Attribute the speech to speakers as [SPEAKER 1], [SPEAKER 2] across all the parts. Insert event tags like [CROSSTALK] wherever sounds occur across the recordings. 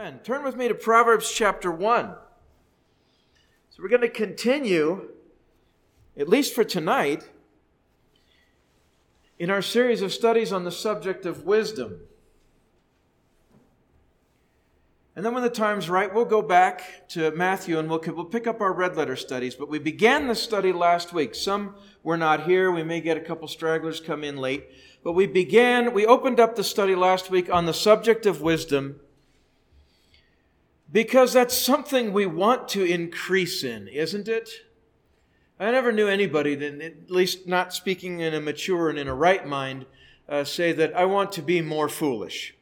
[SPEAKER 1] Amen. Turn with me to Proverbs chapter 1. So we're going to continue, at least for tonight, in our series of studies on the subject of wisdom. And then when the time's right, we'll go back to Matthew and we'll, we'll pick up our red letter studies. But we began the study last week. Some were not here. We may get a couple stragglers come in late. But we began, we opened up the study last week on the subject of wisdom because that's something we want to increase in, isn't it? I never knew anybody, that, at least not speaking in a mature and in a right mind, uh, say that I want to be more foolish.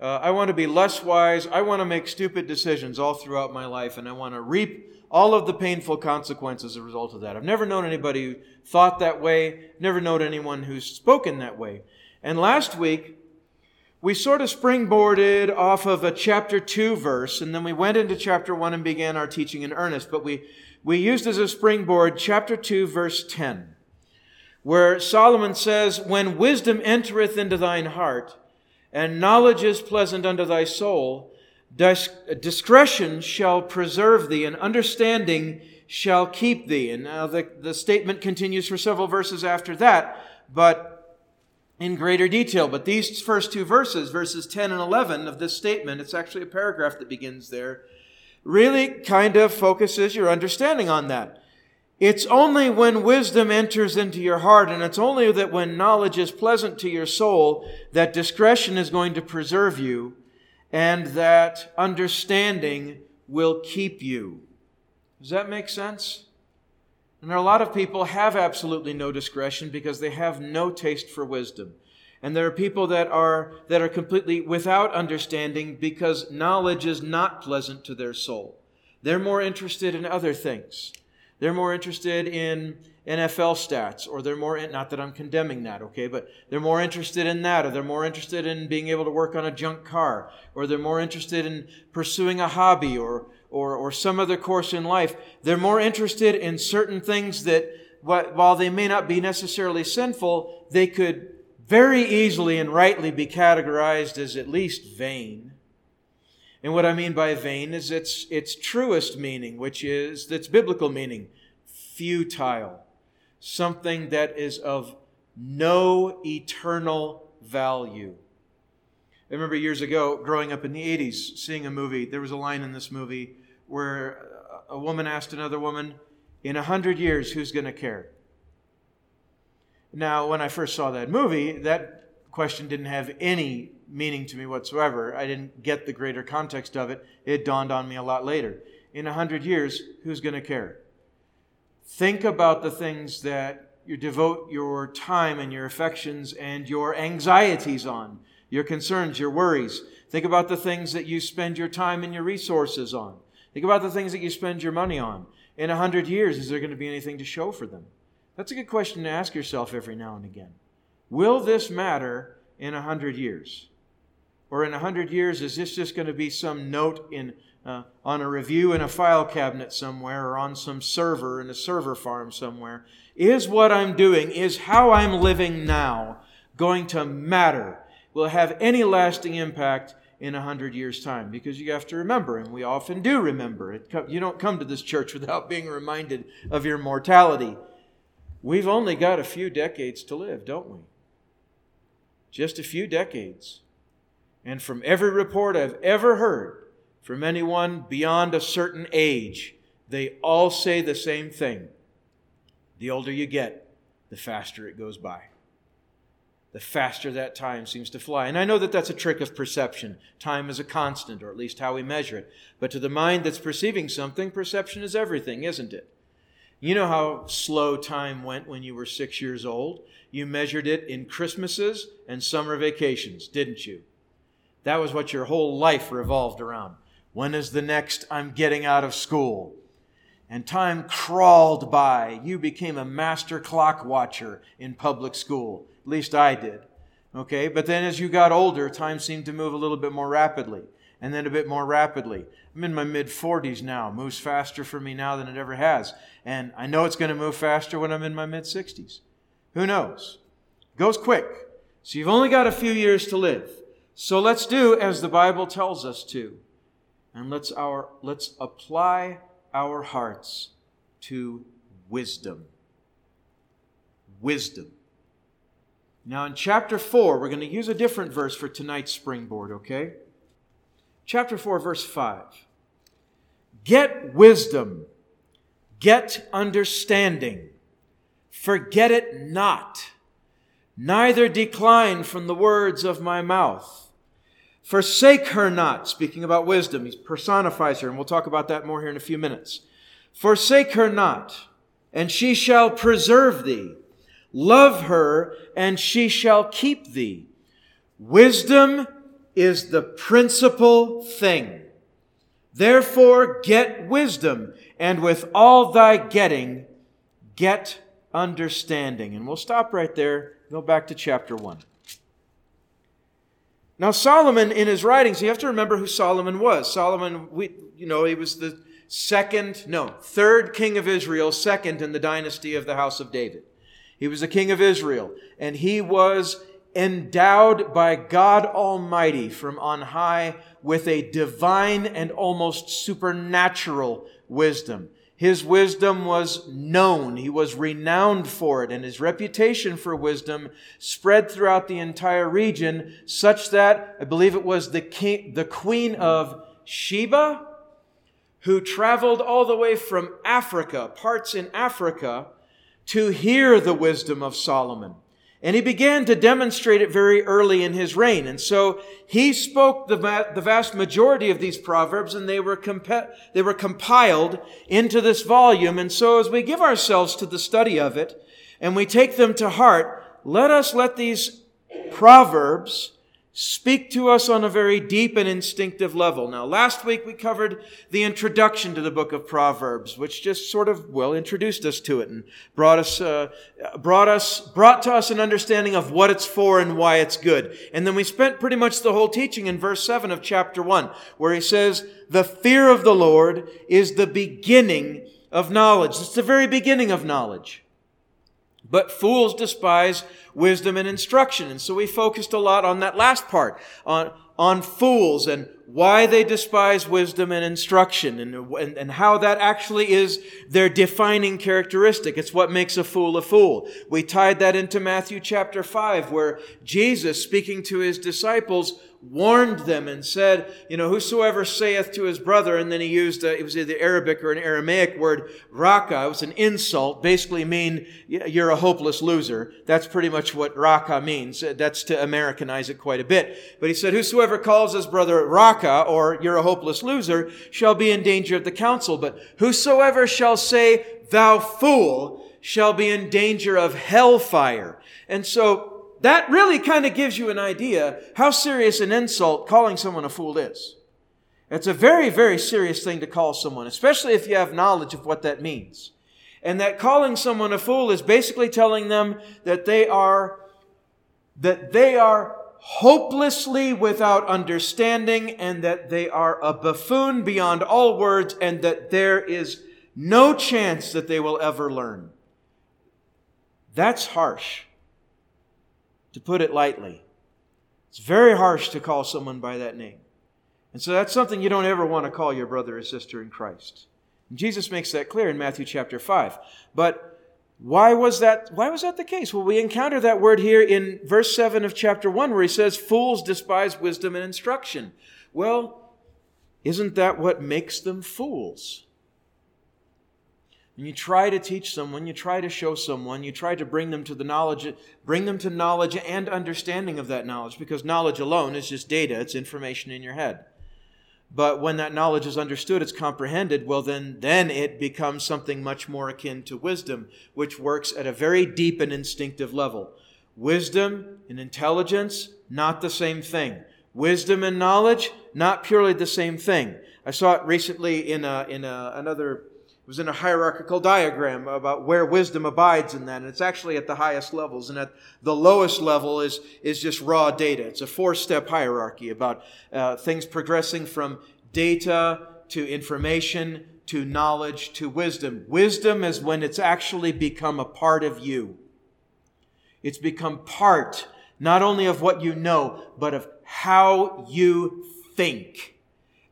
[SPEAKER 1] Uh, I want to be less wise. I want to make stupid decisions all throughout my life, and I want to reap all of the painful consequences as a result of that. I've never known anybody who thought that way, never known anyone who's spoken that way. And last week, we sort of springboarded off of a chapter 2 verse, and then we went into chapter 1 and began our teaching in earnest. But we, we used as a springboard chapter 2, verse 10, where Solomon says, When wisdom entereth into thine heart, and knowledge is pleasant unto thy soul, discretion shall preserve thee, and understanding shall keep thee. And now the, the statement continues for several verses after that, but in greater detail. But these first two verses, verses 10 and 11 of this statement, it's actually a paragraph that begins there, really kind of focuses your understanding on that. It's only when wisdom enters into your heart, and it's only that when knowledge is pleasant to your soul, that discretion is going to preserve you, and that understanding will keep you. Does that make sense? And there are a lot of people have absolutely no discretion because they have no taste for wisdom. And there are people that are, that are completely without understanding because knowledge is not pleasant to their soul. They're more interested in other things. They're more interested in NFL stats, or they're more, in, not that I'm condemning that, okay, but they're more interested in that, or they're more interested in being able to work on a junk car, or they're more interested in pursuing a hobby or, or, or some other course in life. They're more interested in certain things that, while they may not be necessarily sinful, they could very easily and rightly be categorized as at least vain. And what I mean by vain is its, its truest meaning, which is its biblical meaning futile, something that is of no eternal value. I remember years ago, growing up in the 80s, seeing a movie. There was a line in this movie where a woman asked another woman, In a hundred years, who's going to care? Now, when I first saw that movie, that question didn't have any meaning to me whatsoever. I didn't get the greater context of it. It dawned on me a lot later. In a hundred years, who's going to care? Think about the things that you devote your time and your affections and your anxieties on, your concerns, your worries. Think about the things that you spend your time and your resources on. Think about the things that you spend your money on. In a hundred years, is there going to be anything to show for them? That's a good question to ask yourself every now and again. Will this matter in a hundred years? Or in a hundred years, is this just going to be some note in, uh, on a review in a file cabinet somewhere or on some server in a server farm somewhere? Is what I'm doing, is how I'm living now going to matter? Will have any lasting impact in a hundred years' time? Because you have to remember, and we often do remember, it, you don't come to this church without being reminded of your mortality. We've only got a few decades to live, don't we? Just a few decades. And from every report I've ever heard from anyone beyond a certain age, they all say the same thing. The older you get, the faster it goes by. The faster that time seems to fly. And I know that that's a trick of perception. Time is a constant, or at least how we measure it. But to the mind that's perceiving something, perception is everything, isn't it? You know how slow time went when you were six years old? You measured it in Christmases and summer vacations, didn't you? That was what your whole life revolved around. When is the next I'm getting out of school? And time crawled by. You became a master clock watcher in public school. At least I did. Okay, but then as you got older, time seemed to move a little bit more rapidly, and then a bit more rapidly. I'm in my mid 40s now. Moves faster for me now than it ever has. And I know it's going to move faster when I'm in my mid 60s. Who knows? Goes quick. So you've only got a few years to live. So let's do as the Bible tells us to. And let's our let's apply our hearts to wisdom. Wisdom. Now, in chapter 4, we're going to use a different verse for tonight's springboard, okay? Chapter 4, verse 5. Get wisdom, get understanding, forget it not, neither decline from the words of my mouth. Forsake her not, speaking about wisdom. He personifies her, and we'll talk about that more here in a few minutes. Forsake her not, and she shall preserve thee. Love her, and she shall keep thee. Wisdom is the principal thing. Therefore, get wisdom, and with all thy getting, get understanding. And we'll stop right there, go back to chapter 1. Now, Solomon, in his writings, you have to remember who Solomon was. Solomon, we, you know, he was the second, no, third king of Israel, second in the dynasty of the house of David. He was the king of Israel, and he was endowed by God Almighty from on high with a divine and almost supernatural wisdom. His wisdom was known. He was renowned for it, and his reputation for wisdom spread throughout the entire region, such that I believe it was the king, the queen of Sheba, who traveled all the way from Africa, parts in Africa, to hear the wisdom of Solomon. And he began to demonstrate it very early in his reign. And so he spoke the, va- the vast majority of these proverbs and they were, comp- they were compiled into this volume. And so as we give ourselves to the study of it and we take them to heart, let us let these proverbs speak to us on a very deep and instinctive level. Now, last week we covered the introduction to the book of Proverbs, which just sort of, well, introduced us to it and brought us, uh, brought us, brought to us an understanding of what it's for and why it's good. And then we spent pretty much the whole teaching in verse 7 of chapter 1, where he says, the fear of the Lord is the beginning of knowledge. It's the very beginning of knowledge. But fools despise wisdom and instruction. And so we focused a lot on that last part, on, on fools and why they despise wisdom and instruction and, and, and how that actually is their defining characteristic. It's what makes a fool a fool. We tied that into Matthew chapter 5 where Jesus, speaking to his disciples, warned them and said, you know, whosoever saith to his brother, and then he used, a, it was either Arabic or an Aramaic word, raka, it was an insult, basically mean you're a hopeless loser. That's pretty much what raka means. That's to Americanize it quite a bit. But he said, whosoever calls his brother raka, or you're a hopeless loser, shall be in danger of the council. But whosoever shall say, thou fool, shall be in danger of hellfire. And so that really kind of gives you an idea how serious an insult calling someone a fool is. It's a very, very serious thing to call someone, especially if you have knowledge of what that means. And that calling someone a fool is basically telling them that they are, that they are hopelessly without understanding and that they are a buffoon beyond all words and that there is no chance that they will ever learn. That's harsh to put it lightly. It's very harsh to call someone by that name. And so that's something you don't ever want to call your brother or sister in Christ. And Jesus makes that clear in Matthew chapter 5. But why was that why was that the case? Well, we encounter that word here in verse 7 of chapter 1 where he says fools despise wisdom and instruction. Well, isn't that what makes them fools? And you try to teach someone, you try to show someone, you try to bring them to the knowledge, bring them to knowledge and understanding of that knowledge, because knowledge alone is just data, it's information in your head. But when that knowledge is understood, it's comprehended, well then, then it becomes something much more akin to wisdom, which works at a very deep and instinctive level. Wisdom and intelligence, not the same thing. Wisdom and knowledge, not purely the same thing. I saw it recently in, a, in a, another was in a hierarchical diagram about where wisdom abides in that. And it's actually at the highest levels. And at the lowest level is, is just raw data. It's a four step hierarchy about uh, things progressing from data to information to knowledge to wisdom. Wisdom is when it's actually become a part of you. It's become part not only of what you know, but of how you think.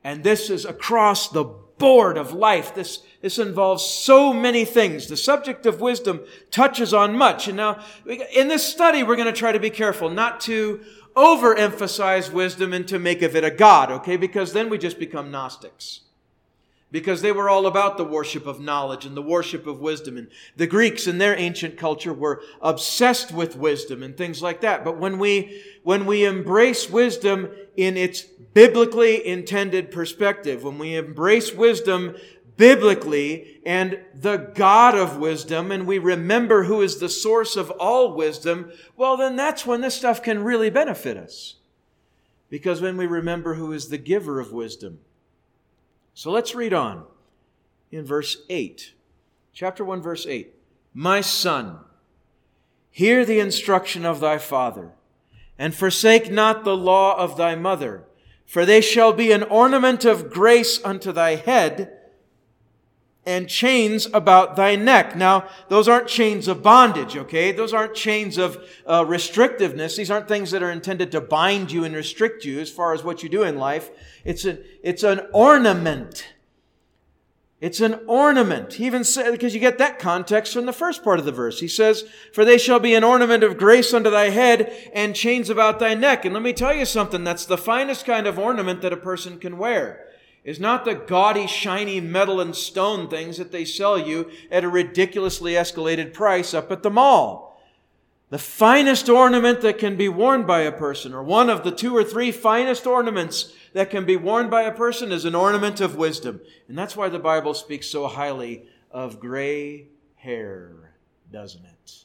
[SPEAKER 1] And this is across the board of life. This, this involves so many things. The subject of wisdom touches on much. And now, in this study, we're going to try to be careful not to overemphasize wisdom and to make of it a God, okay? Because then we just become Gnostics. Because they were all about the worship of knowledge and the worship of wisdom. And the Greeks in their ancient culture were obsessed with wisdom and things like that. But when we, when we embrace wisdom in its biblically intended perspective, when we embrace wisdom biblically and the God of wisdom, and we remember who is the source of all wisdom, well, then that's when this stuff can really benefit us. Because when we remember who is the giver of wisdom. So let's read on in verse 8. Chapter 1, verse 8. My son, hear the instruction of thy father, and forsake not the law of thy mother for they shall be an ornament of grace unto thy head and chains about thy neck. Now, those aren't chains of bondage, okay? Those aren't chains of uh, restrictiveness. These aren't things that are intended to bind you and restrict you as far as what you do in life. It's an, it's an ornament. It's an ornament. He even said, because you get that context from the first part of the verse. He says, For they shall be an ornament of grace unto thy head and chains about thy neck. And let me tell you something, that's the finest kind of ornament that a person can wear. Is not the gaudy, shiny metal and stone things that they sell you at a ridiculously escalated price up at the mall. The finest ornament that can be worn by a person, or one of the two or three finest ornaments that can be worn by a person is an ornament of wisdom. And that's why the Bible speaks so highly of gray hair, doesn't it?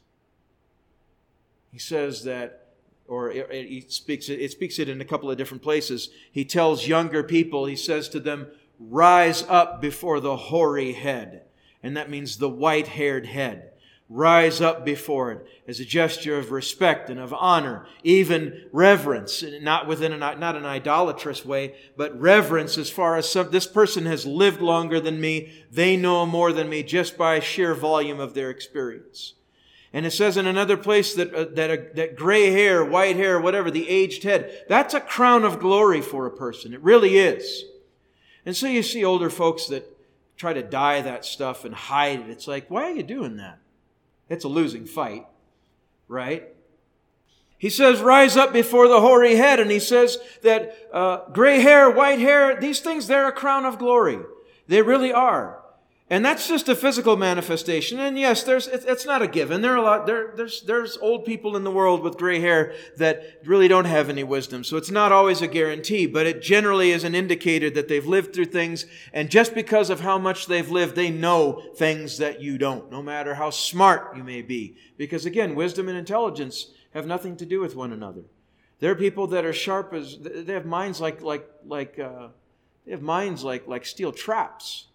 [SPEAKER 1] He says that, or he speaks it, it speaks it in a couple of different places. He tells younger people, he says to them, rise up before the hoary head. And that means the white haired head rise up before it as a gesture of respect and of honor, even reverence, not within a, not an idolatrous way, but reverence as far as some, this person has lived longer than me. They know more than me just by sheer volume of their experience. And it says in another place that, uh, that, that gray hair, white hair, whatever, the aged head, that's a crown of glory for a person. It really is. And so you see older folks that try to dye that stuff and hide it. It's like, why are you doing that? It's a losing fight, right? He says, rise up before the hoary head. And he says that uh, gray hair, white hair, these things, they're a crown of glory. They really are. And that's just a physical manifestation. And yes, there's, it's not a given. There are a lot, there, there's, there's old people in the world with gray hair that really don't have any wisdom. So it's not always a guarantee, but it generally is an indicator that they've lived through things. And just because of how much they've lived, they know things that you don't, no matter how smart you may be. Because again, wisdom and intelligence have nothing to do with one another. There are people that are sharp as, they have minds like, like, like, uh, they have minds like, like steel traps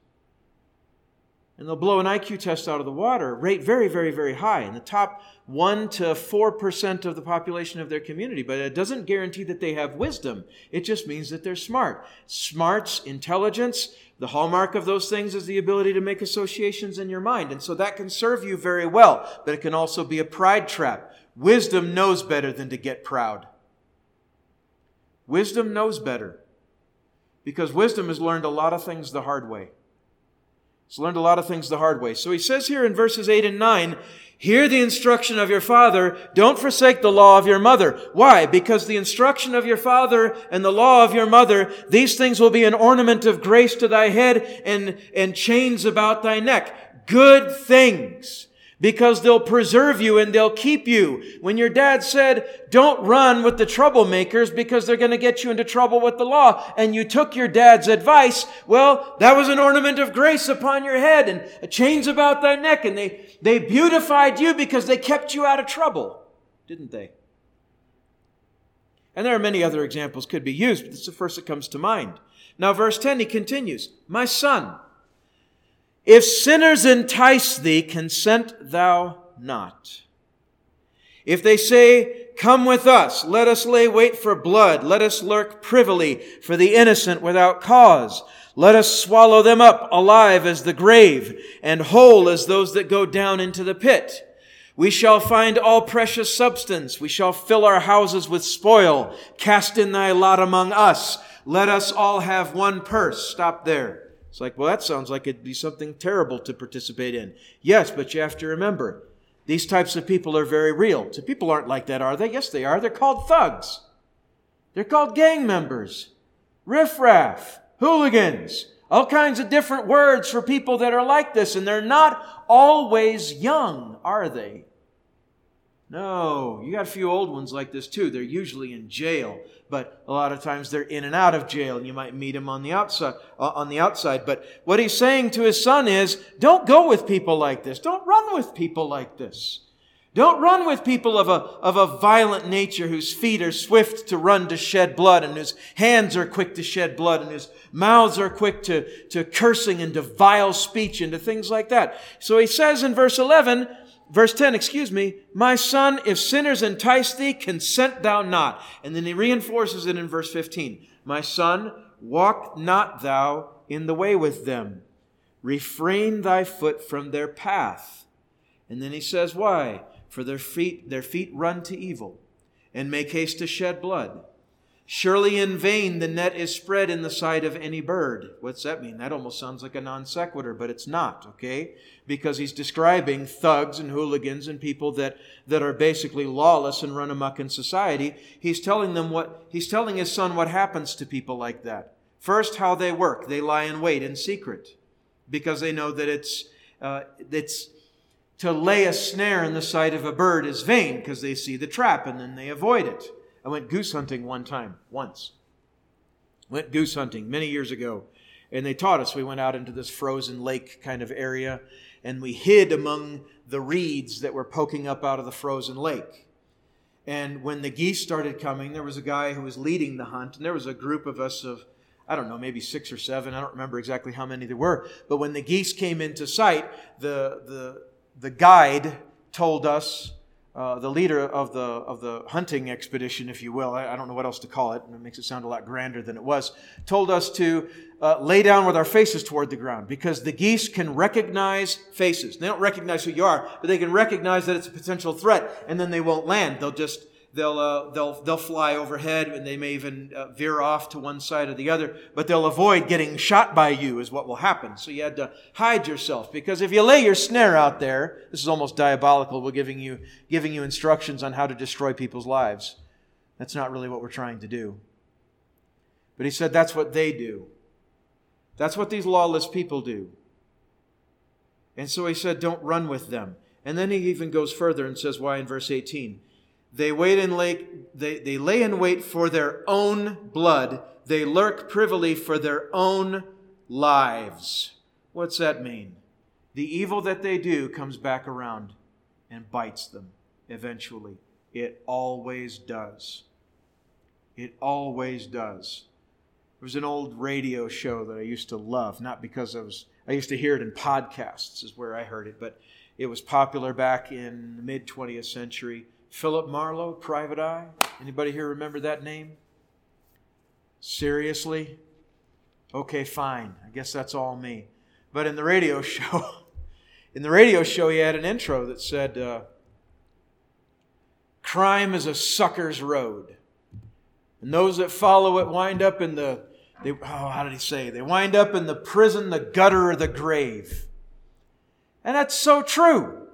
[SPEAKER 1] and they'll blow an IQ test out of the water, rate very, very, very high in the top 1 to 4% of the population of their community. But it doesn't guarantee that they have wisdom. It just means that they're smart. Smarts, intelligence, the hallmark of those things is the ability to make associations in your mind. And so that can serve you very well, but it can also be a pride trap. Wisdom knows better than to get proud. Wisdom knows better because wisdom has learned a lot of things the hard way. He's learned a lot of things the hard way. So he says here in verses 8 and 9, Hear the instruction of your father. Don't forsake the law of your mother. Why? Because the instruction of your father and the law of your mother, these things will be an ornament of grace to thy head and, and chains about thy neck. Good things because they'll preserve you and they'll keep you. When your dad said, don't run with the troublemakers because they're going to get you into trouble with the law, and you took your dad's advice, well, that was an ornament of grace upon your head and chains about thy neck, and they, they beautified you because they kept you out of trouble, didn't they? And there are many other examples could be used, but it's the first that comes to mind. Now, verse 10, he continues, My son, if sinners entice thee, consent thou not. If they say, Come with us, let us lay wait for blood, let us lurk privily for the innocent without cause. Let us swallow them up alive as the grave, and whole as those that go down into the pit. We shall find all precious substance. We shall fill our houses with spoil. Cast in thy lot among us. Let us all have one purse. Stop there. It's like, well, that sounds like it'd be something terrible to participate in. Yes, but you have to remember, these types of people are very real. So people aren't like that, are they? Yes, they are. They're called thugs. They're called gang members, riffraff, hooligans, all kinds of different words for people that are like this, and they're not always young, are they? No, you got a few old ones like this too. They're usually in jail, but a lot of times they're in and out of jail, and you might meet them on the outside. Uh, on the outside, but what he's saying to his son is, don't go with people like this. Don't run with people like this. Don't run with people of a, of a violent nature whose feet are swift to run to shed blood and whose hands are quick to shed blood and whose mouths are quick to, to cursing and to vile speech and to things like that. So he says in verse 11, verse 10, excuse me, my son, if sinners entice thee, consent thou not. And then he reinforces it in verse 15. My son, walk not thou in the way with them. Refrain thy foot from their path. And then he says, why? for their feet, their feet run to evil, and make haste to shed blood. Surely in vain the net is spread in the sight of any bird. What's that mean? That almost sounds like a non sequitur, but it's not, okay? Because he's describing thugs and hooligans and people that, that are basically lawless and run amok in society. He's telling them what, he's telling his son what happens to people like that. First, how they work. They lie in wait in secret because they know that it's, uh, it's, to lay a snare in the sight of a bird is vain because they see the trap and then they avoid it. I went goose hunting one time, once. Went goose hunting many years ago, and they taught us. We went out into this frozen lake kind of area, and we hid among the reeds that were poking up out of the frozen lake. And when the geese started coming, there was a guy who was leading the hunt, and there was a group of us of I don't know, maybe six or seven. I don't remember exactly how many there were. But when the geese came into sight, the, the, the guide told us, uh, the leader of the, of the hunting expedition, if you will, I, I, don't know what else to call it, and it makes it sound a lot grander than it was, told us to uh, lay down with our faces toward the ground because the geese can recognize faces. They don't recognize who you are, but they can recognize that it's a potential threat, and then they won't land. They'll just they'll, uh, they'll, they'll fly overhead and they may even uh, veer off to one side or the other, but they'll avoid getting shot by you, is what will happen. So you had to hide yourself because if you lay your snare out there, this is almost diabolical. We're giving you, giving you instructions on how to destroy people's lives. That's not really what we're trying to do. But he said that's what they do. That's what these lawless people do. And so he said, don't run with them. And then he even goes further and says, why in verse 18? They wait in lake, they, they lay in wait for their own blood. They lurk privily for their own lives. What's that mean? The evil that they do comes back around and bites them eventually. It always does. It always does. There was an old radio show that I used to love, not because I was I used to hear it in podcasts is where I heard it, but it was popular back in the mid 20th century. Philip Marlowe, Private Eye. Anybody here remember that name? Seriously? Okay, fine. I guess that's all me. But in the radio [LAUGHS] show, in the radio show, he had an intro that said, uh, "Crime is a sucker's road, and those that follow it wind up in the they, oh, how did he say? They wind up in the prison, the gutter, or the grave." And that's so true.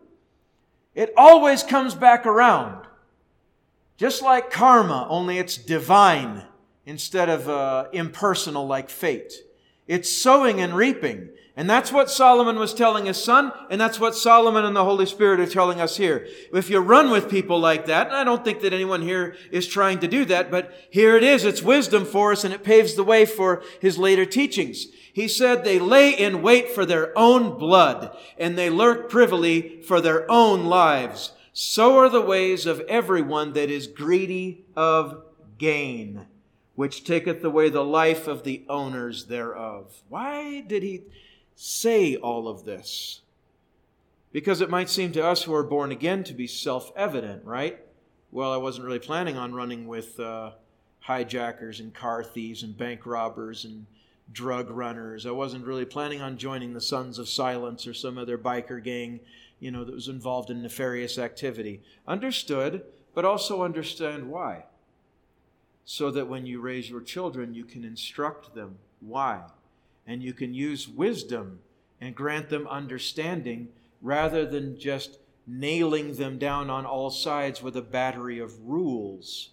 [SPEAKER 1] It always comes back around. Just like karma, only it's divine instead of uh, impersonal like fate. It's sowing and reaping. And that's what Solomon was telling his son, and that's what Solomon and the Holy Spirit are telling us here. If you run with people like that, and I don't think that anyone here is trying to do that, but here it is. It's wisdom for us, and it paves the way for his later teachings. He said they lay in wait for their own blood, and they lurk privily for their own lives. So are the ways of everyone that is greedy of gain, which taketh away the life of the owners thereof. Why did he say all of this? Because it might seem to us who are born again to be self evident, right? Well, I wasn't really planning on running with uh, hijackers and car thieves and bank robbers and drug runners. I wasn't really planning on joining the Sons of Silence or some other biker gang, you know, that was involved in nefarious activity. Understood, but also understand why. So that when you raise your children, you can instruct them why. And you can use wisdom and grant them understanding rather than just nailing them down on all sides with a battery of rules.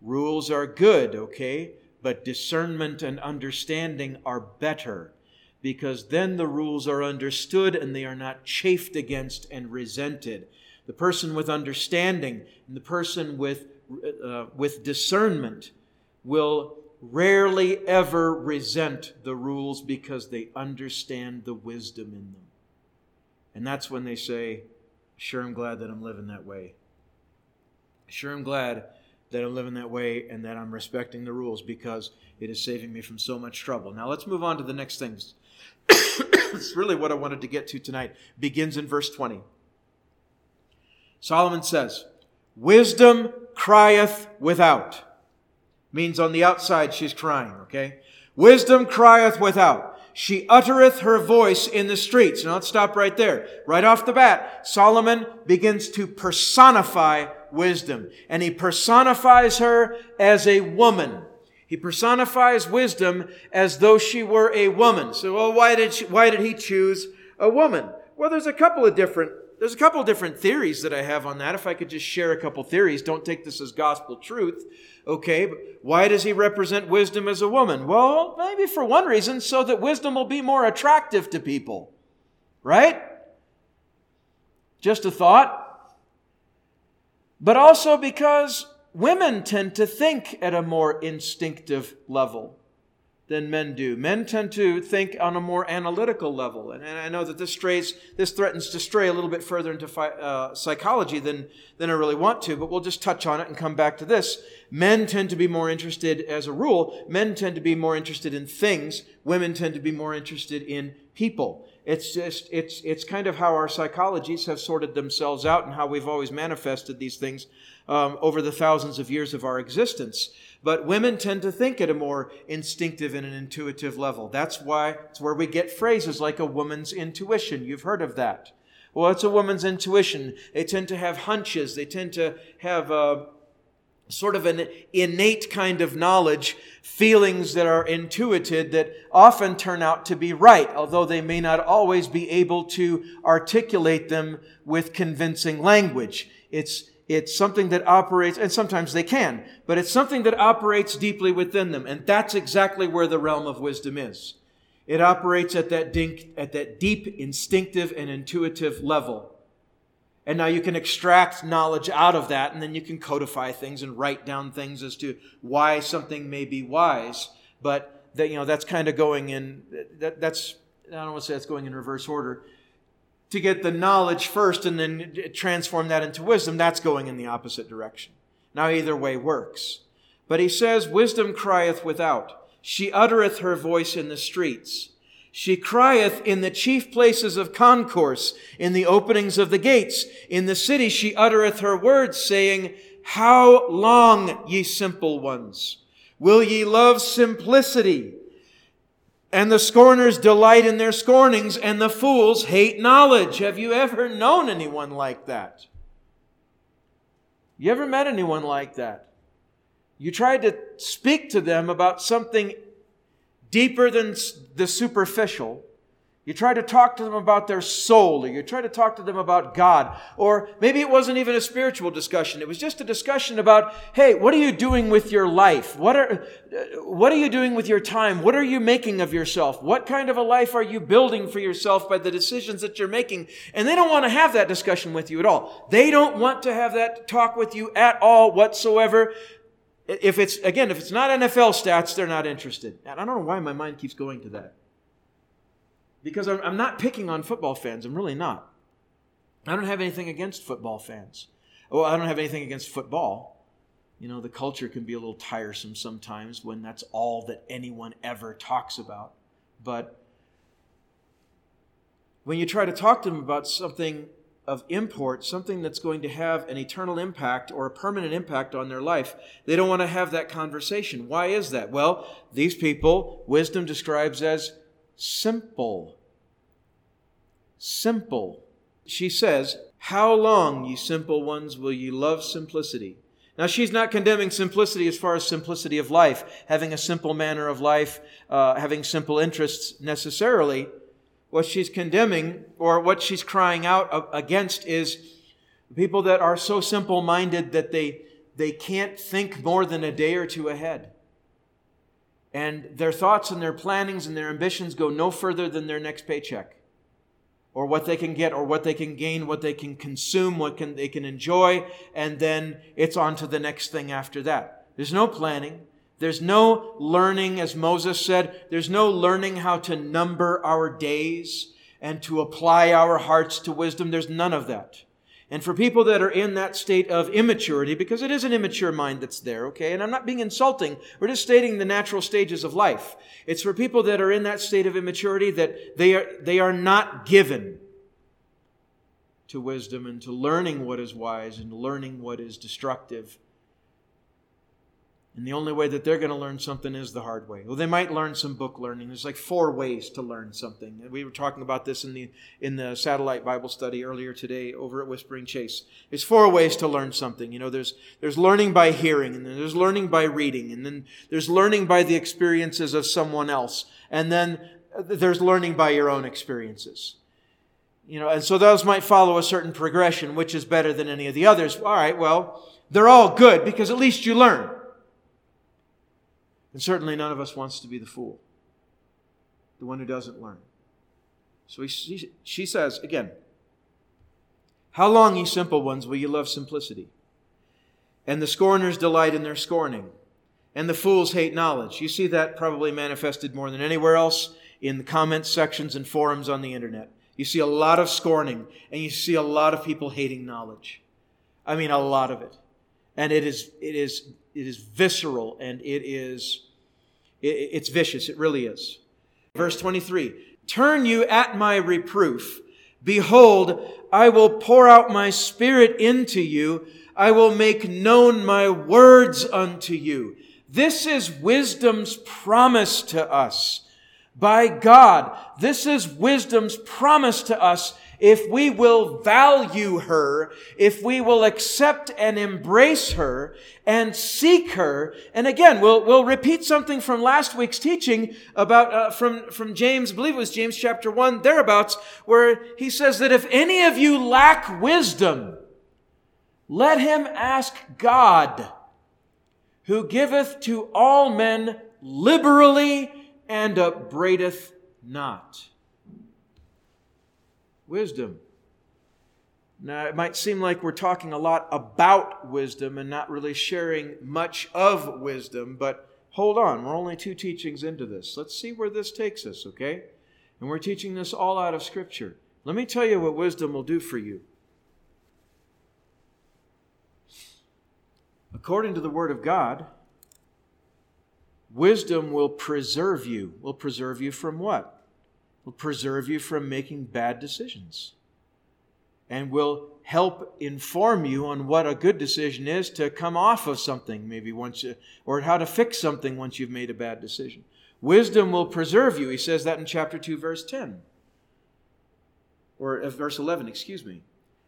[SPEAKER 1] Rules are good, okay? But discernment and understanding are better because then the rules are understood and they are not chafed against and resented. The person with understanding and the person with, uh, with discernment will rarely ever resent the rules because they understand the wisdom in them. And that's when they say, Sure, I'm glad that I'm living that way. Sure, I'm glad that I'm living that way and that I'm respecting the rules because it is saving me from so much trouble. Now, let's move on to the next things. [COUGHS] it's really what I wanted to get to tonight. Begins in verse 20. Solomon says, Wisdom crieth without. Means on the outside she's crying, okay? Wisdom crieth without. She uttereth her voice in the streets. Now let's stop right there. Right off the bat, Solomon begins to personify wisdom. And he personifies her as a woman. He personifies wisdom as though she were a woman. So, well, why did, she, why did he choose a woman? Well, there's a couple of different there's a couple of different theories that I have on that. If I could just share a couple theories, don't take this as gospel truth. Okay, but why does he represent wisdom as a woman? Well, maybe for one reason, so that wisdom will be more attractive to people. Right? Just a thought. But also because women tend to think at a more instinctive level than men do. Men tend to think on a more analytical level. And, and I know that this strays, this threatens to stray a little bit further into uh, psychology than, than I really want to, but we'll just touch on it and come back to this. Men tend to be more interested, as a rule, men tend to be more interested in things. Women tend to be more interested in people. It's just, it's, it's kind of how our psychologies have sorted themselves out and how we've always manifested these things um, over the thousands of years of our existence. But women tend to think at a more instinctive and an intuitive level. That's why it's where we get phrases like a woman's intuition. You've heard of that. Well, it's a woman's intuition. They tend to have hunches. They tend to have uh, sort of an innate kind of knowledge, feelings that are intuited that often turn out to be right, although they may not always be able to articulate them with convincing language. It's it's something that operates, and sometimes they can, but it's something that operates deeply within them. And that's exactly where the realm of wisdom is. It operates at that, dink, at that deep, instinctive, and intuitive level. And now you can extract knowledge out of that, and then you can codify things and write down things as to why something may be wise. But that, you know, that's kind of going in, that, that's, I don't want to say that's going in reverse order to get the knowledge first and then transform that into wisdom, that's going in the opposite direction. Now, either way works. But he says, Wisdom crieth without. She uttereth her voice in the streets. She crieth in the chief places of concourse, in the openings of the gates. In the city she uttereth her words, saying, How long, ye simple ones? Will ye love simplicity? And the scorners delight in their scornings, and the fools hate knowledge. Have you ever known anyone like that? You ever met anyone like that? You tried to speak to them about something deeper than the superficial, you try to talk to them about their soul, or you try to talk to them about God, or maybe it wasn't even a spiritual discussion. It was just a discussion about, hey, what are you doing with your life? What are, what are you doing with your time? What are you making of yourself? What kind of a life are you building for yourself by the decisions that you're making? And they don't want to have that discussion with you at all. They don't want to have that talk with you at all whatsoever. If it's, again, if it's not NFL stats, they're not interested. And I don't know why my mind keeps going to that because I'm, I'm not picking on football fans. I'm really not. I don't have anything against football fans. Well, I don't have anything against football. You know, the culture can be a little tiresome sometimes when that's all that anyone ever talks about. But when you try to talk to them about something of import, something that's going to have an eternal impact or a permanent impact on their life, they don't want to have that conversation. Why is that? Well, these people, wisdom describes as simple. Simple. She says, How long, ye simple ones, will ye love simplicity? Now, she's not condemning simplicity as far as simplicity of life, having a simple manner of life, uh, having simple interests necessarily. What she's condemning, or what she's crying out against, is people that are so simple minded that they, they can't think more than a day or two ahead. And their thoughts and their plannings and their ambitions go no further than their next paycheck or what they can get or what they can gain, what they can consume, what can, they can enjoy, and then it's on to the next thing after that. There's no planning. There's no learning, as Moses said, there's no learning how to number our days and to apply our hearts to wisdom. There's none of that. And for people that are in that state of immaturity, because it is an immature mind that's there, okay? And I'm not being insulting. We're just stating the natural stages of life. It's for people that are in that state of immaturity that they are, they are not given to wisdom and to learning what is wise and learning what is destructive and the only way that they're going to learn something is the hard way. Well, they might learn some book learning. There's like four ways to learn something. We were talking about this in the in the satellite Bible study earlier today over at Whispering Chase. There's four ways to learn something. You know, there's there's learning by hearing, and then there's learning by reading, and then there's learning by the experiences of someone else, and then there's learning by your own experiences. You know, and so those might follow a certain progression, which is better than any of the others. All right, well, they're all good because at least you learn. And certainly none of us wants to be the fool, the one who doesn't learn. So he, she says again, How long, ye simple ones, will ye love simplicity? And the scorners delight in their scorning, and the fools hate knowledge. You see that probably manifested more than anywhere else in the comments sections and forums on the internet. You see a lot of scorning, and you see a lot of people hating knowledge. I mean, a lot of it. And it is, it is, it is visceral and it is it's vicious. It really is. Verse 23 Turn you at my reproof. Behold, I will pour out my spirit into you. I will make known my words unto you. This is wisdom's promise to us by God. This is wisdom's promise to us if we will value her, if we will accept and embrace her and seek her. And again, we'll, we'll repeat something from last week's teaching about, uh, from, from James, I believe it was James chapter 1, thereabouts, where he says that if any of you lack wisdom, let him ask God, who giveth to all men liberally and upbraideth not wisdom. Now, it might seem like we're talking a lot about wisdom and not really sharing much of wisdom, but hold on, we're only two teachings into this. Let's see where this takes us, okay? And we're teaching this all out of Scripture. Let me tell you what wisdom will do for you. According to the Word of God, wisdom will preserve you. Will preserve you from what? Will preserve you from making bad decisions and will help inform you on what a good decision is to come off of something maybe once you, or how to fix something once you've made a bad decision. Wisdom will preserve you. He says that in chapter 2 verse 10 or uh, verse 11 excuse me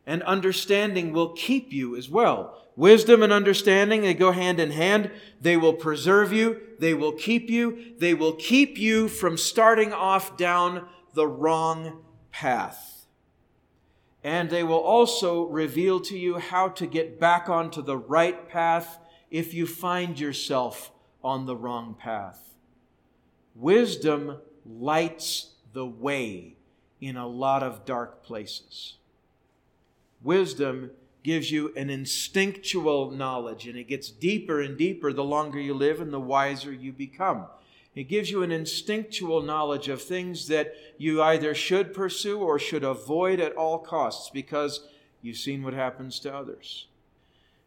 [SPEAKER 1] and understanding will keep you as well wisdom and understanding they go hand in hand they will preserve you they will keep you they will keep you from starting off down the wrong path. And they will also reveal to you how to get back onto the right path if you find yourself on the wrong path. Wisdom lights the way in a lot of dark places. Wisdom gives you an instinctual knowledge, and it gets deeper and deeper the longer you live and the wiser you become. It gives you an instinctual knowledge of things that you either should pursue or should avoid at all costs because you've seen what happens to others.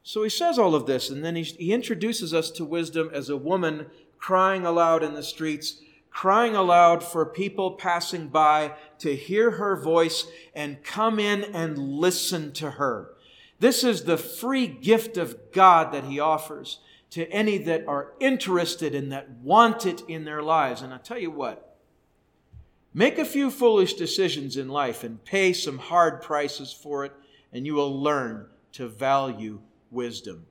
[SPEAKER 1] So he says all of this, and then he, he introduces us to wisdom as a woman crying aloud in the streets, crying aloud for people passing by to hear her voice and come in and listen to her. This is the free gift of God that he offers to any that are interested and that want it in their lives. And I tell you what, make a few foolish decisions in life and pay some hard prices for it, and you will learn to value wisdom.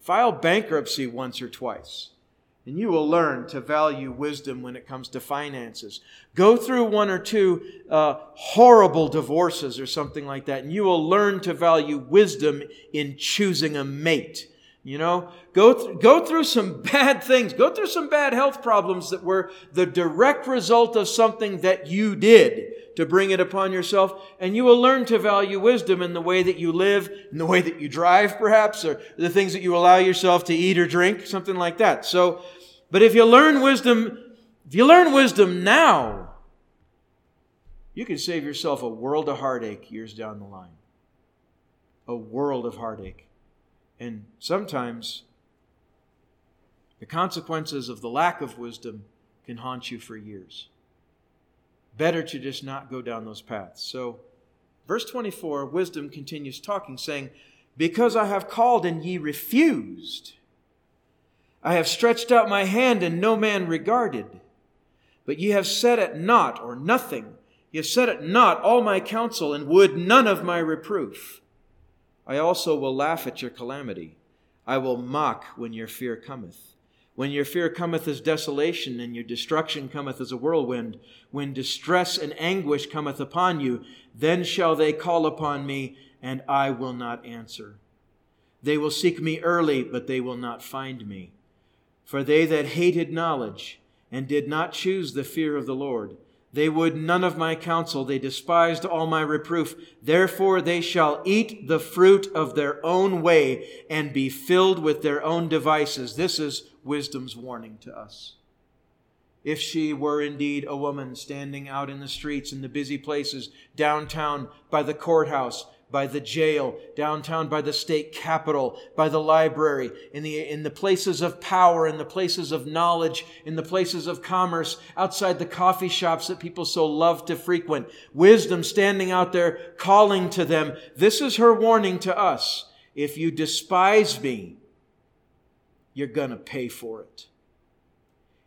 [SPEAKER 1] File bankruptcy once or twice and you will learn to value wisdom when it comes to finances. Go through one or two uh, horrible divorces or something like that, and you will learn to value wisdom in choosing a mate. You know, go, th- go through some [LAUGHS] bad things. Go through some bad health problems that were the direct result of something that you did to bring it upon yourself. And you will learn to value wisdom in the way that you live, in the way that you drive, perhaps, or the things that you allow yourself to eat or drink, something like that. So, but if you learn wisdom, if you learn wisdom now, you can save yourself a world of heartache years down the line. A world of heartache. And sometimes the consequences of the lack of wisdom can haunt you for years. Better to just not go down those paths. So, verse 24, wisdom continues talking, saying, Because I have called and ye refused, I have stretched out my hand and no man regarded. But ye have set at naught or nothing. Ye have set at naught all my counsel and would none of my reproof. I also will laugh at your calamity. I will mock when your fear cometh. When your fear cometh as desolation, and your destruction cometh as a whirlwind, when distress and anguish cometh upon you, then shall they call upon me, and I will not answer. They will seek me early, but they will not find me. For they that hated knowledge, and did not choose the fear of the Lord, they would none of my counsel. They despised all my reproof. Therefore they shall eat the fruit of their own way and be filled with their own devices. This is wisdom's warning to us. If she were indeed a woman standing out in the streets in the busy places, downtown by the courthouse, by the jail, downtown by the state capitol, by the library, in the, in the places of power, in the places of knowledge, in the places of commerce, outside the coffee shops that people so love to frequent. Wisdom standing out there calling to them. This is her warning to us. If you despise me, you're gonna pay for it.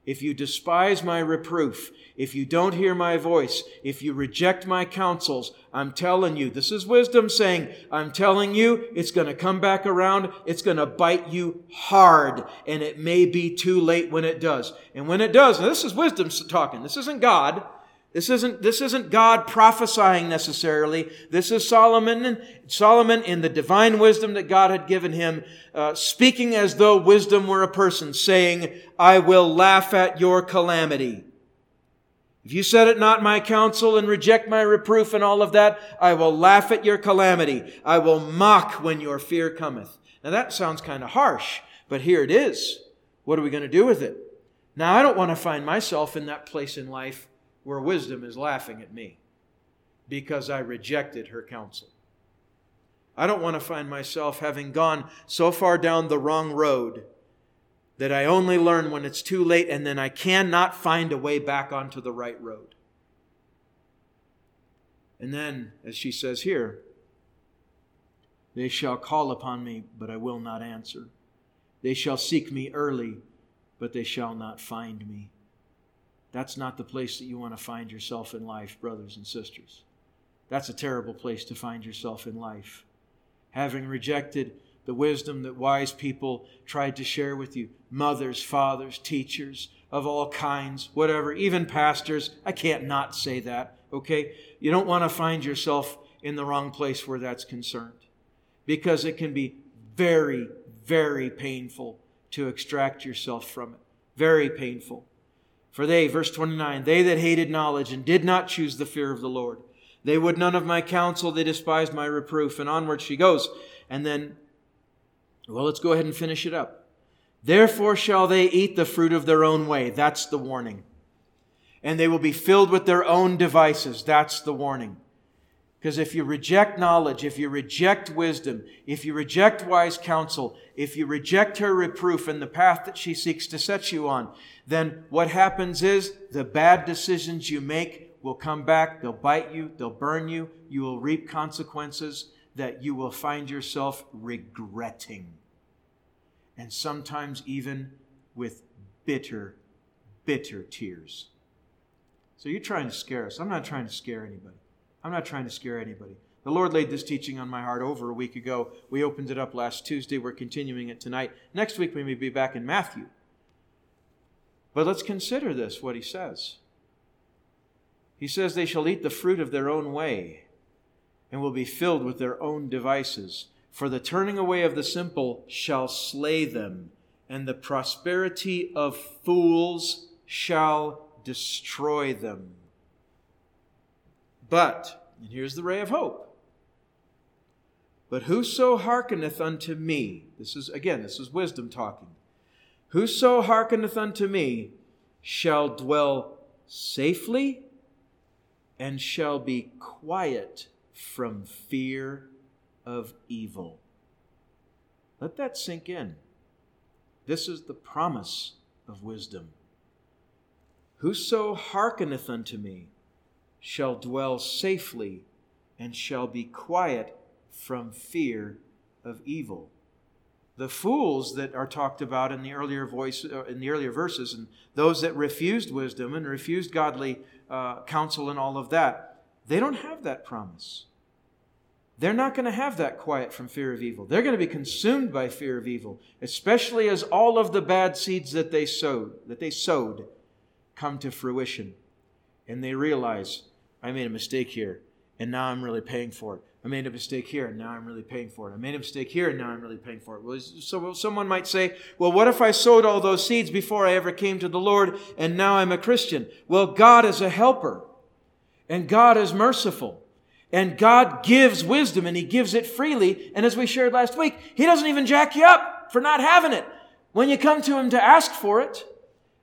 [SPEAKER 1] If you despise my reproof, if you don't hear my voice, if you reject my counsels, I'm telling you, this is wisdom saying, I'm telling you, it's going to come back around. It's going to bite you hard. And it may be too late when it does. And when it does, this is wisdom talking. This isn't God. This isn't, this isn't God prophesying necessarily. This is Solomon, Solomon in the divine wisdom that God had given him, uh, speaking as though wisdom were a person, saying, I will laugh at your calamity. If you set it not my counsel and reject my reproof and all of that, I will laugh at your calamity. I will mock when your fear cometh. Now that sounds kind of harsh, but here it is. What are we going to do with it? Now I don't want to find myself in that place in life where wisdom is laughing at me because I rejected her counsel. I don't want to find myself having gone so far down the wrong road that I only learn when it's too late and then I cannot find a way back onto the right road. And then, as she says here, they shall call upon me, but I will not answer. They shall seek me early, but they shall not find me. That's not the place that you want to find yourself in life, brothers and sisters. That's a terrible place to find yourself in life. Having rejected the wisdom that wise people tried to share with you mothers, fathers, teachers of all kinds, whatever, even pastors. I can't not say that, okay? You don't want to find yourself in the wrong place where that's concerned because it can be very, very painful to extract yourself from it. Very painful. For they, verse 29, they that hated knowledge and did not choose the fear of the Lord, they would none of my counsel, they despised my reproof. And onward she goes. And then well, let's go ahead and finish it up. Therefore shall they eat the fruit of their own way. That's the warning. And they will be filled with their own devices. That's the warning. Because if you reject knowledge, if you reject wisdom, if you reject wise counsel, if you reject her reproof and the path that she seeks to set you on, then what happens is the bad decisions you make will come back, they'll bite you, they'll burn you, you will reap consequences that you will find yourself regretting. And sometimes even with bitter, bitter tears. So you're trying to scare us. I'm not trying to scare anybody. I'm not trying to scare anybody. The Lord laid this teaching on my heart over a week ago. We opened it up last Tuesday. We're continuing it tonight. Next week, we may be back in Matthew. But let's consider this, what he says. He says, They shall eat the fruit of their own way and will be filled with their own devices. For the turning away of the simple shall slay them, and the prosperity of fools shall destroy them. But, and here's the ray of hope. But whoso hearkeneth unto me, this is again, this is wisdom talking. Whoso hearkeneth unto me shall dwell safely and shall be quiet from fear of evil. Let that sink in. This is the promise of wisdom. Whoso hearkeneth unto me shall dwell safely and shall be quiet from fear of evil. The fools that are talked about in the earlier voice uh, in the earlier verses, and those that refused wisdom and refused godly uh, counsel and all of that, they don't have that promise. They're not going to have that quiet from fear of evil. They're going to be consumed by fear of evil, especially as all of the bad seeds that they sowed, that they sowed, come to fruition, and they realize I made a mistake here, and now I'm really paying for it. I made a mistake here, and now I'm really paying for it. I made a mistake here, and now I'm really paying for it. Well, so someone might say, well, what if I sowed all those seeds before I ever came to the Lord, and now I'm a Christian? Well, God is a helper, and God is merciful. And God gives wisdom and He gives it freely. And as we shared last week, He doesn't even jack you up for not having it when you come to Him to ask for it.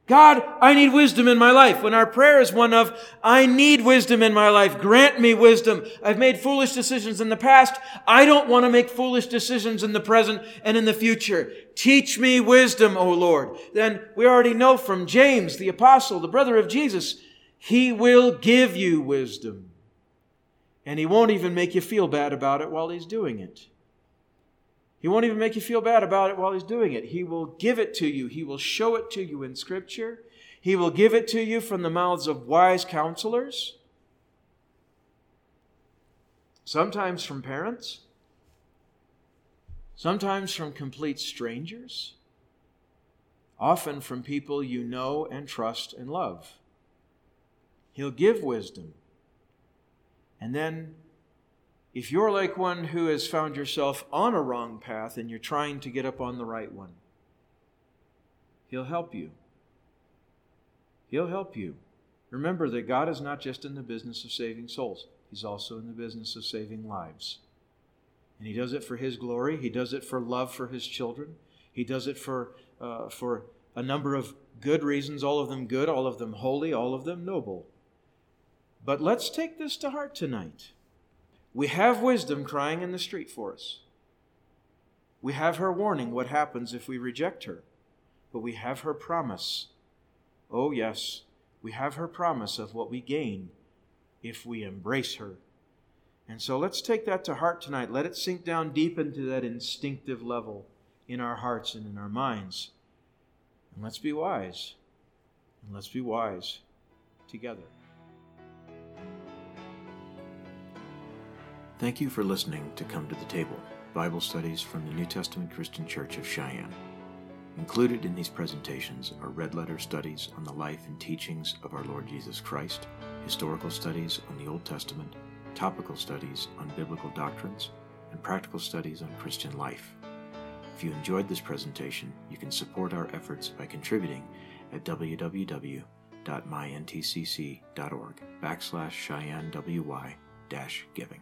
[SPEAKER 1] God, I need wisdom in my life. When our prayer is one of, I need wisdom in my life. Grant me wisdom. I've made foolish decisions in the past. I don't want to make foolish decisions in the present and in the future. Teach me wisdom, O Lord. Then we already know from James, the apostle, the brother of Jesus, he will give you wisdom. And he won't even make you feel bad about it while he's doing it. He won't even make you feel bad about it while he's doing it. He will give it to you. He will show it to you in Scripture. He will give it to you from the mouths of wise counselors, sometimes from parents, sometimes from complete strangers, often from people you know and trust and love. He'll give wisdom. And then if you're like one who has found yourself on a wrong path and you're trying to get up on the right one, He'll help you. He'll help you. Remember that God is not just in the business of saving souls, He's also in the business of saving lives. And He does it for His glory, He does it for love for His children, He does it for, uh, for a number of good reasons, all of them good, all of them holy, all of them noble. But let's take this to heart tonight. We have wisdom crying in the street for us. We have her warning what happens if we reject her. But we have her promise. Oh, yes, we have her promise of what we gain if we embrace her. And so let's take that to heart tonight. Let it sink down deep into that instinctive level in our hearts and in our minds. And let's be wise. And let's be wise together.
[SPEAKER 2] Thank you for listening to Come to the Table Bible studies from the New Testament Christian Church of Cheyenne. Included in these presentations are red letter studies on the life and teachings of our Lord Jesus Christ, historical studies on the Old Testament, topical studies on biblical doctrines, and practical studies on Christian life. If you enjoyed this presentation, you can support our efforts by contributing at www.myntcc.org backslash Cheyenne WY dash giving.